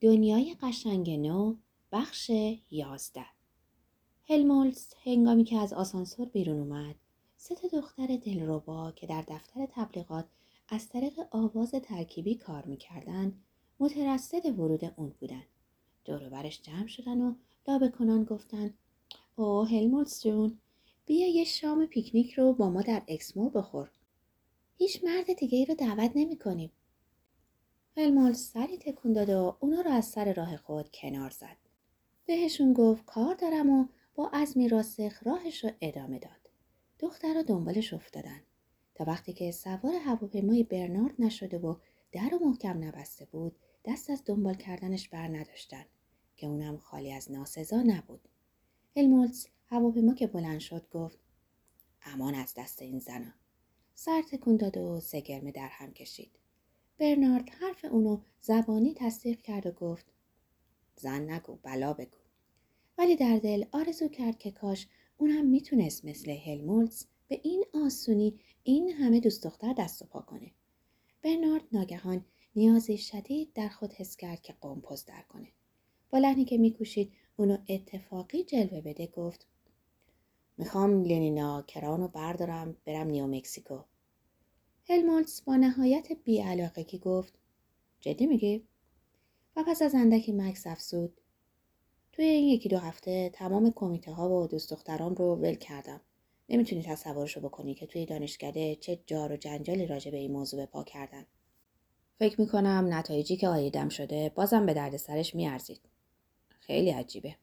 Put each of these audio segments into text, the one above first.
دنیای قشنگ نو بخش یازده. هلمولز هنگامی که از آسانسور بیرون اومد سه تا دختر دلربا که در دفتر تبلیغات از طریق آواز ترکیبی کار می‌کردن مترصد ورود اون بودن. دور برش جمع شدن و لابه کنان گفتن او هلمولز جون بیا یه شام پیکنیک رو با ما در اکسمو بخور. هیچ مرد دیگه ای رو دعوت نمی کنیم. هلمولز سری تکون داد و اونا رو از سر راه خود کنار زد. بهشون گفت کار دارم و با عزمی راسخ راهش رو ادامه داد. دخترها دنبالش افتادن تا وقتی که سوار هواپیمای برنارد نشده و در و محکم نبسته بود دست از دنبال کردنش بر نداشتن که اونم خالی از ناسزا نبود. هلمولز هواپیما که بلند شد گفت امان از دست این زنان. سر تکون داد و سگرمه در هم کشید. برنارد حرف اونو زبانی تصدیق کرد و گفت زن نگو بلا بگو. ولی در دل آرزو کرد که کاش اون هم می‌تونست مثل هلمولز به این آسونی این همه دوست دختر دست و پا کنه. برنارد ناگهان نیازی شدید در خود حس کرد که قمپز در کنه. با لحنی که میکوشید اونو اتفاقی جلوه بده گفت می‌خوام لنینا کرانو بردارم برم نیو مکسیکو. هلمولتس با نهایت بیعلاقگی گفت جدی میگی؟ و پس از اندکی مکس افزود توی این یکی دو هفته تمام کمیته ها و دوست دخترام رو ول کردم. نمی‌تونی تصورشو بکنی که توی دانشکده چه جار و جنجالی راجع به این موضوع پا کردن. فکر می‌کنم نتایجی که آیدم شده بازم به درد سرش میارزید. خیلی عجیبه.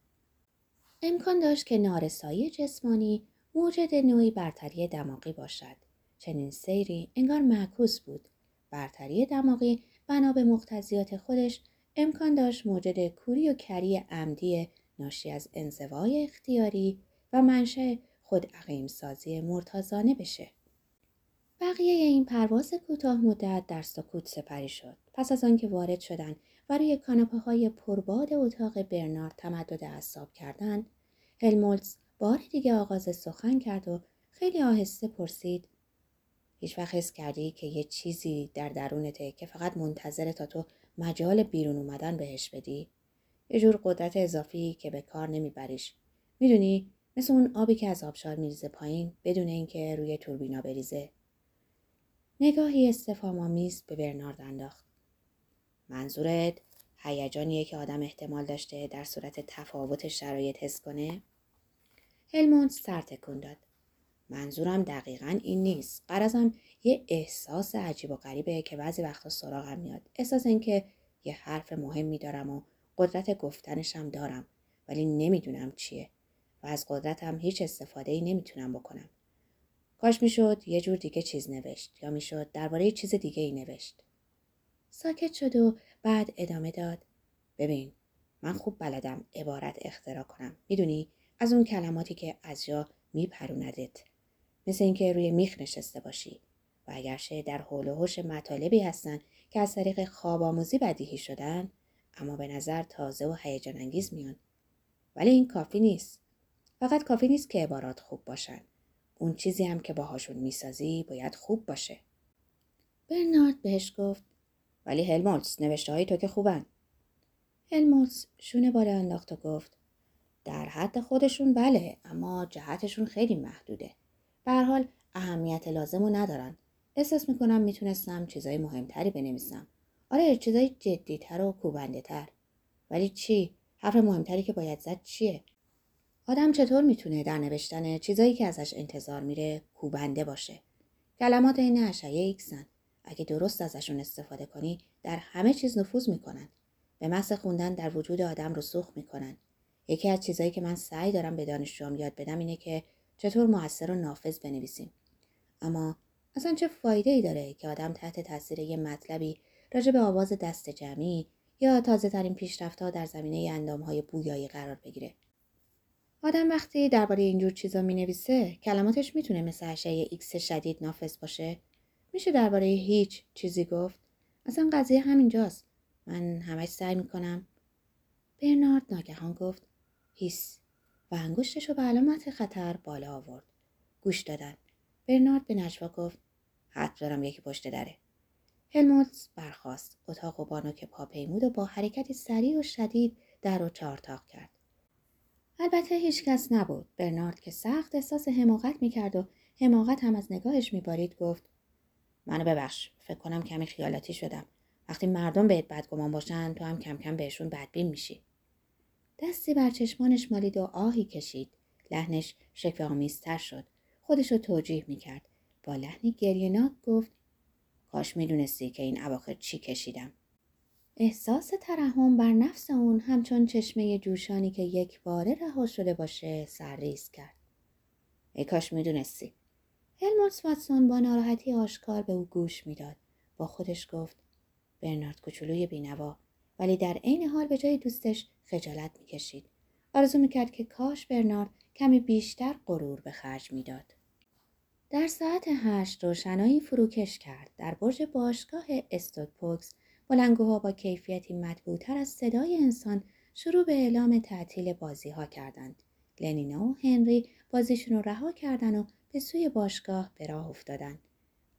امکان داشت که نارسایی جسمانی موجد نوعی برتری دماغی باشد. چنین سیری انگار معکوس بود. برتری دماغی بنا به مقتضیات خودش امکان داشت موجد کوری و کری عمدی ناشی از انزوای اختیاری و منشه خود عقیم سازی مرتازانه بشه. بقیه این پرواز کوتاه مدت در سکوت سپری شد. پس از آنکه وارد شدند و روی کاناپه های پرباد اتاق برنارد تمدد اعصاب کردند هلمولتز بار دیگه آغاز سخن کرد و خیلی آهسته پرسید هیچ وقت حس کردی که یه چیزی در درونته که فقط منتظر تا تو مجال بیرون اومدن بهش بدی؟ یه جور قدرت اضافی که به کار نمیبریش. می‌دونی مثل اون آبی که از آبشار میریزه پایین بدون اینکه روی توربینا بریزه. نگاهی استفهام به برنارد انداخت. منظورت هیجانیه که آدم احتمال داشته در صورت تفاوت شرایط حس کنه؟ هلموند سر تکون داد. منظورم دقیقا این نیست. قرازم یه احساس عجیب و غریبه که بعضی وقتا سراغم میاد. احساس اینکه یه حرف مهمی دارم و قدرت گفتنشم دارم ولی نمی‌دونم چیه و از قدرتم هیچ استفاده ای نمی‌تونم بکنم. کاش می‌شد یه جور دیگه چیز نوشت یا می‌شد درباره چیز دیگه ای نوشت. ساکت شد و بعد ادامه داد. ببین من خوب بلدم عبارت اختراع کنم. می‌دونی از اون کلماتی که از جا میپروندت. مثل اینکه روی میخ نشسته باشی. و اگرچه در حول و حوش مطالبی هستن که از طریق خواب آموزی بدیهی شدن اما به نظر تازه و هیجان انگیز میان. ولی این کافی نیست. فقط کافی نیست که عبارات خوب باشن. اون چیزی هم که باهاشون می‌سازی باید خوب باشه. برنارد بهش گفت ولی هلمولتس نوشته های تو که خوبن. هلمولتس شونه بالا انداخت و گفت در حد خودشون بله اما جهتشون خیلی محدوده. به حال اهمیت لازم رو ندارن. احساس می‌کنم می‌تونستم چیزای مهمتری بنویسم. آره چیزای جدیتر و کوبنده تر ولی چی؟ حرف مهمتری که باید زد چیه؟ آدم چطور می‌تونه در نوشتن چیزایی که ازش انتظار میره کوبنده باشه؟ کلمات این اشعه ایکسن اگه درست ازشون استفاده کنی در همه چیز نفوذ می‌کنن. به محض خوندن در وجود آدم رسوخ می‌کنن. یکی از چیزایی که من سعی دارم به دانشجوام یاد بدم اینه که چطور موثر و نافذ بنویسیم؟ اما اصلا چه فایده ای داره که آدم تحت تاثیر یه مطلبی راجع به آواز دست جمعی یا تازه ترین پیشرفتها در زمینه اندام های بویایی قرار بگیره؟ آدم وقتی درباره اینجور چیزا می نویسه کلماتش می‌تونه مثل اشعه ایکس شدید نافذ باشه؟ میشه درباره هیچ چیزی گفت؟ اصلا قضیه همینجاست من همش سعی می‌کنم. برنارد ناگهان گفت هیس. و انگشتش رو به علامت خطر بالا آورد. گوش دادن. برنارد به نجوا گفت حد دارم یکی پشت دره. هلمولتس برخاست. اتاق و بانو که پا پیمود و با حرکتی سریع و شدید در و چارتاق کرد. البته هیچ کس نبود. برنارد که سخت احساس حماقت می‌کرد و حماقت هم از نگاهش میبارید گفت منو ببخش. فکر کنم کمی خیالاتی شدم. وقتی مردم بهت بدگمان باشن تو هم کم کم بهشون بدبین میشی. دستی بر چشمانش مالید و آهی کشید. لحنش شکوه شد. خودش رو توجیه می‌کرد. با لحنی گریهناک گفت کاش می‌دونستی که این اواخر چی کشیدم. احساس ترحم بر نفس اون همچون چشمه جوشانی که یک باره رها شده باشه سرریز کرد. ای کاش می‌دونستی. هلموتس واتسون با ناراحتی آشکار به او گوش می‌داد. با خودش گفت برنارد کوچولوی بینوا. ولی در عین حال به جای دوستش خجالت می‌کشید آرزو می‌کرد که کاش برنارد کمی بیشتر غرور به خرج می‌داد در ساعت هشت روشنایی فروکش کرد در برج باشگاه پوکس بلنگوها با کیفیتی مطبوعتر از صدای انسان شروع به اعلام تعطیل بازی ها کردند. لنینا و هنری بازیشون رو رها کردن و به سوی باشگاه به راه افتادند.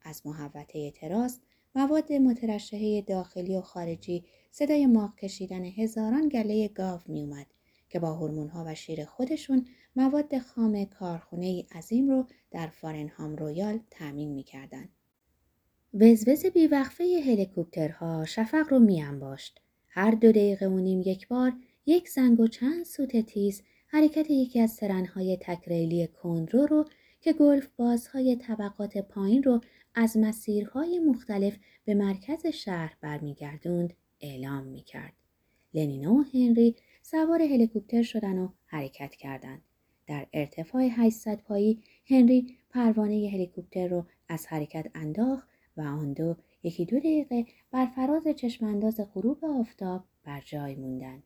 از محوطه تراس مواد مترشحه داخلی و خارجی صدای ماغ کشیدن هزاران گله گاو می اومد که با هورمون ها و شیر خودشون مواد خام کارخونه عظیم رو در فارنهام رویال می کردن. وزوز بیوقفه هلیکوپترها شفق رو می انباشت. هر دو دقیقه و نیم یک بار یک زنگ و چند سوت تیز حرکت یکی از ترنهای تکریلی تندرو رو که گلف بازهای طبقات پایین رو از مسیرهای مختلف به مرکز شهر برمیگردوند اعلام می کرد. لنینا و هنری سوار هلیکوپتر شدن و حرکت کردند. در ارتفاع 800 پایی هنری پروانه هلیکوپتر رو از حرکت انداخت و آن دو یکی دو دقیقه بر فراز چشمانداز غروب آفتاب بر جای موندند.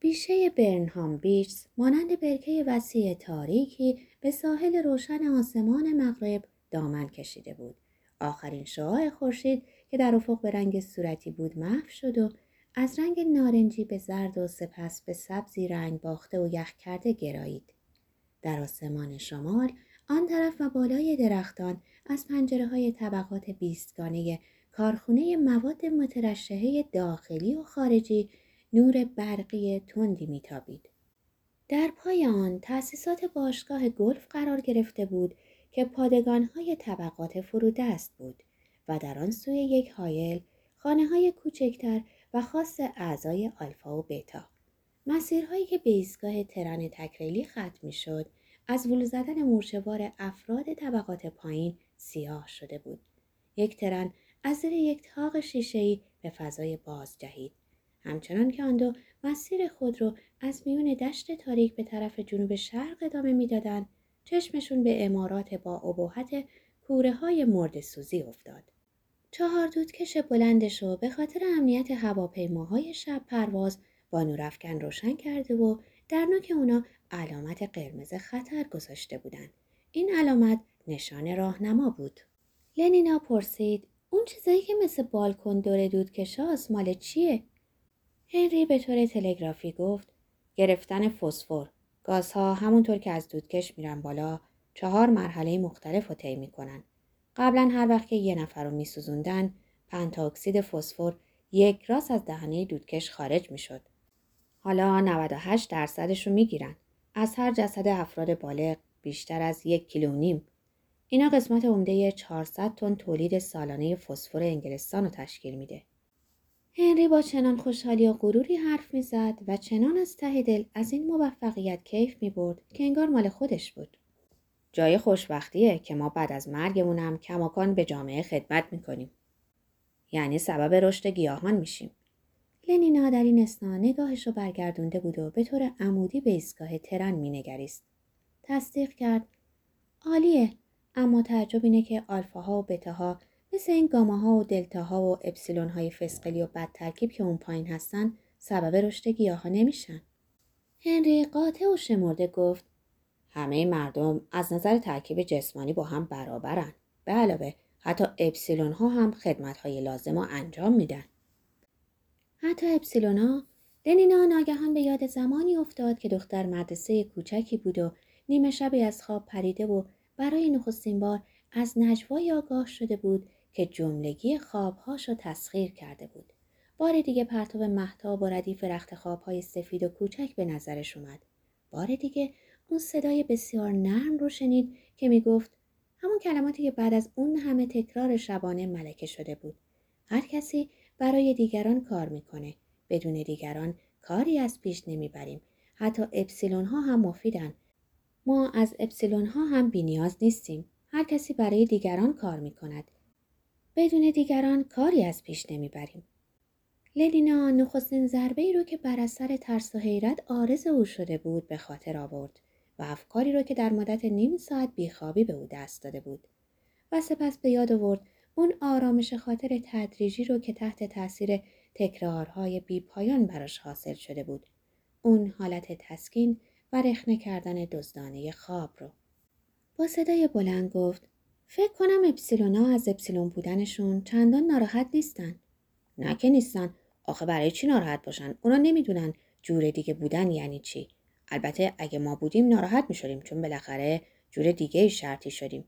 بیشه برنهام بیچز مانند برکه وسیع تاریکی به ساحل روشن آسمان مغرب دامن کشیده بود. آخرین شعاع خورشید که در افق به رنگ صورتی بود محو شد و از رنگ نارنجی به زرد و سپس به سبزی رنگ باخته و یخ کرده گرایید. در آسمان شمال آن طرف و بالای درختان از پنجره های طبقات بیستگانه کارخونه مواد مترشحه داخلی و خارجی نور برقی تندی میتابید. در پای آن تأسیسات باشگاه گلف قرار گرفته بود که پادگانهای طبقات فرودست بود و در آن سوی یک هایل خانه های کوچکتر و خاص اعضای آلفا و بتا. مسیرهایی که به ایستگاه ترن تکریلی ختم می شد از ولو زدن مورچهوار افراد طبقات پایین سیاه شده بود. یک ترن از زیر یک تاق شیشهای به فضای باز جهید. همچنان که آن دو مسیر خود را از میون دشت تاریک به طرف جنوب شرق ادامه می‌دادند چشمشون به امارات با ابهت کوره های مرد سوزی افتاد. چهار دودکش بلندش رو به خاطر امنیت هواپیماهای شب پرواز با نورافکن روشن کرده و در نوک اونا علامت قرمز خطر گذاشته بودند. این علامت نشان راهنما بود. لنینا پرسید اون چیزایی که مثل بالکن دور دودکشاست مال چیه؟ هنری به طور تلگرافی گفت گرفتن فسفر. گازها همونطور که از دودکش میرن بالا چهار مرحله مختلف رو طی می‌کنن. قبلا هر وقت که یه نفر رو میسوزوندن پنتا اکسید فسفر یک راست از دهنه دودکش خارج می‌شد. حالا 98 درصدش رو می‌گیرن. از هر جسد افراد بالغ بیشتر از یک کیلو نیم. اینا قسمت عمده 400 تن تولید سالانه فسفر انگلستان رو تشکیل میده. هنری با چنان خوشحالی و غروری حرف می‌زد و چنان از ته دل از این موفقیت کیف می برد که انگار مال خودش بود. جای خوشبختیه که ما بعد از مرگمونم کماکان به جامعه خدمت می‌کنیم. یعنی سبب رشد گیاهان میشیم. لنینا در این اسنا نگاهش رو برگردونده بود و به طور عمودی به ایستگاه ترن مینگریست. تصدیق کرد. عالیه اما تعجب اینه که آلفاها و بتاها مثل این گاماها و دلتاها و اپسیلون های فسقلی و بد ترکیب که اون پایین هستن سبب رشد گیاها نمیشن. هنری قاطع و شمرده گفت همه مردم از نظر ترکیب جسمانی با هم برابرن. به علاوه حتی اپسیلون ها هم خدمت های لازم ها انجام میدن. حتی اپسیلون ها لنینا ناگهان به یاد زمانی افتاد که دختر مدرسه کوچکی بود و نیمه شبی از خواب پریده و برای نخستین بار از نجوای آگاه شده بود که جملگی خوابهاش رو تسخیر کرده بود. بار دیگه پرتاب محتاب و ردیف رخت خوابهای سفید و کوچک به نظرش اومد. بار دیگه اون صدای بسیار نرم رو شنید که می‌گفت همون کلماتی که بعد از اون همه تکرار شبانه ملکه شده بود. هر کسی برای دیگران کار می‌کنه. بدون دیگران کاری از پیش نمی‌بریم. حتی اپسیلون ها هم مفیدن. ما از اپسیلون ها هم بینیاز نیستیم. هر کسی برای دیگران کار می‌کند. بدون دیگران کاری از پیش نمی‌بریم. لدینا نخستین ضربه ای رو که بر اثر ترس و حیرت آرز او شده بود به خاطر آورد و افکاری رو که در مدت نیم ساعت بیخوابی به او دست داده بود و سپس به یاد آورد اون آرامش خاطر تدریجی رو که تحت تاثیر تکرارهای بیپایان براش حاصل شده بود اون حالت تسکین و رخنه کردن دزدانه خواب رو با صدای بلند گفت فکر کنم اپسیلونا از اپسیلون بودنشون چندان ناراحت نیستن. نه که نیستن. آخه برای چی ناراحت باشن؟ اونا نمی‌دونن جور دیگه بودن یعنی چی. البته اگه ما بودیم ناراحت می‌شدیم چون بالاخره جور دیگه شرطی شدیم.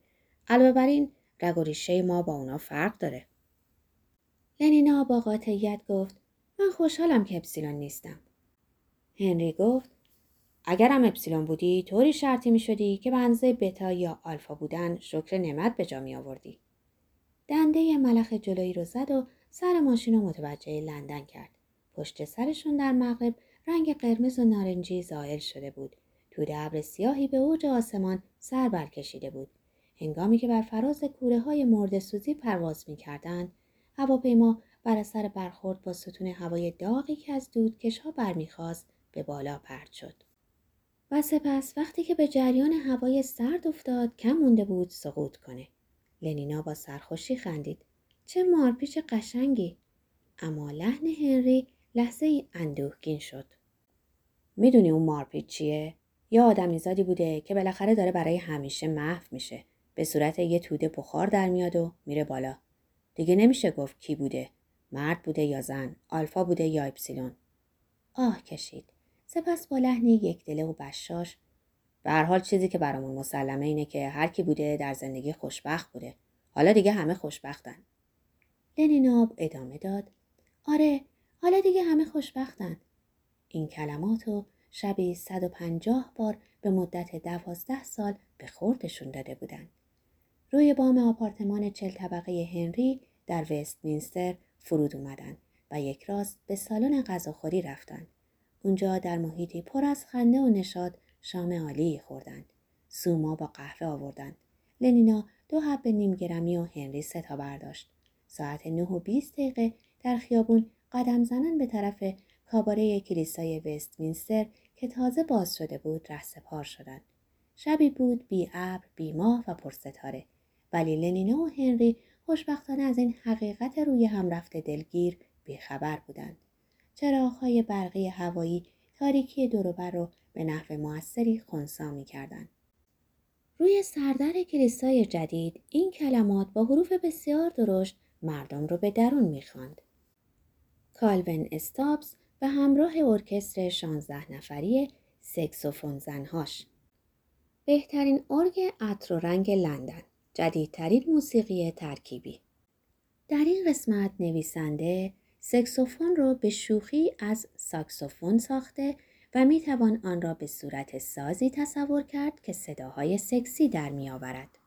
علاوه بر این رگ و ریشه ما با اونا فرق داره. لنینا با قاطعیت گفت من خوشحالم که اپسیلون نیستم. هنری گفت اگرم اپسیلون بودی طوری شرطی می شدی که به اندازه بتا یا آلفا بودن شکر نعمت به جا می آوردی. دنده ملخ جلویی رو زد و سر ماشین رو متوجه لندن کرد. پشت سرشون در مغرب رنگ قرمز و نارنجی زائل شده بود. تو ابر سیاهی به اوج آسمان سر برکشیده بود. هنگامی که بر فراز کوره های مرد سوزی پرواز می کردن، هواپیما بر اثر برخورد با ستون هوای داغی که از دودکشها برمیخواست به بالا پرت شد. و سپس وقتی که به جریان هوای سرد افتاد کم مونده بود سقوط کنه. لنینا با سرخوشی خندید. چه مارپیچ قشنگی. اما لحن هنری لحظه ای اندوهگین شد. می‌دونی اون مارپیچ چیه؟ یا آدمیزادی بوده که بالاخره داره برای همیشه محو میشه. به صورت یه توده بخار در میاد و میره بالا. دیگه نمیشه گفت کی بوده. مرد بوده یا زن. آلفا بوده یا اپسیلون. آه کشید. سپس با لحنی یک دله و بشاش به هر حال چیزی که برامون مسلمه اینه که هر کی بوده در زندگی خوشبخت بوده. حالا دیگه همه خوشبختن. لنیناب ادامه داد. آره حالا دیگه همه خوشبختن. این کلمات رو شبی 150 بار به مدت دوازده سال به خوردشون داده بودن. روی بام آپارتمان چل طبقه هنری در وستمینستر فرود اومدن و یک راست به سالن غذاخوری رفتن. اونجا در محیطی پر از خنده و نشاد شام عالی خوردند. سوما با قهوه آوردند. لنینا دو حب نیم گرمی و هنری سه تا برداشت. ساعت نه و بیست دقیقه در خیابون قدم زنن به طرف کاباره کلیسای وستمینستر که تازه باز شده بود پار شدند. شبی بود بی ابر، بی ماه و پرستاره. ولی لنینا و هنری خوشبختانه از این حقیقت روی هم رفته دلگیر بیخبر بودند. چراغهای برقی هوایی تاریکی دوروبر رو به نحو موثری خونسا می‌کردند. روی سردر کلیسای جدید این کلمات با حروف بسیار درشت مردم رو به درون می‌خواند. کالوین استابز به همراه ارکستر 16 نفری سکسوفون زنهاش. بهترین ارگ عطر و رنگ لندن جدیدترین موسیقی ترکیبی. در این قسمت نویسنده سکسوفون را به شوخی از ساکسوفون ساخته و می توان آن را به صورت سازی تصور کرد که صداهای سکسی در می آورد.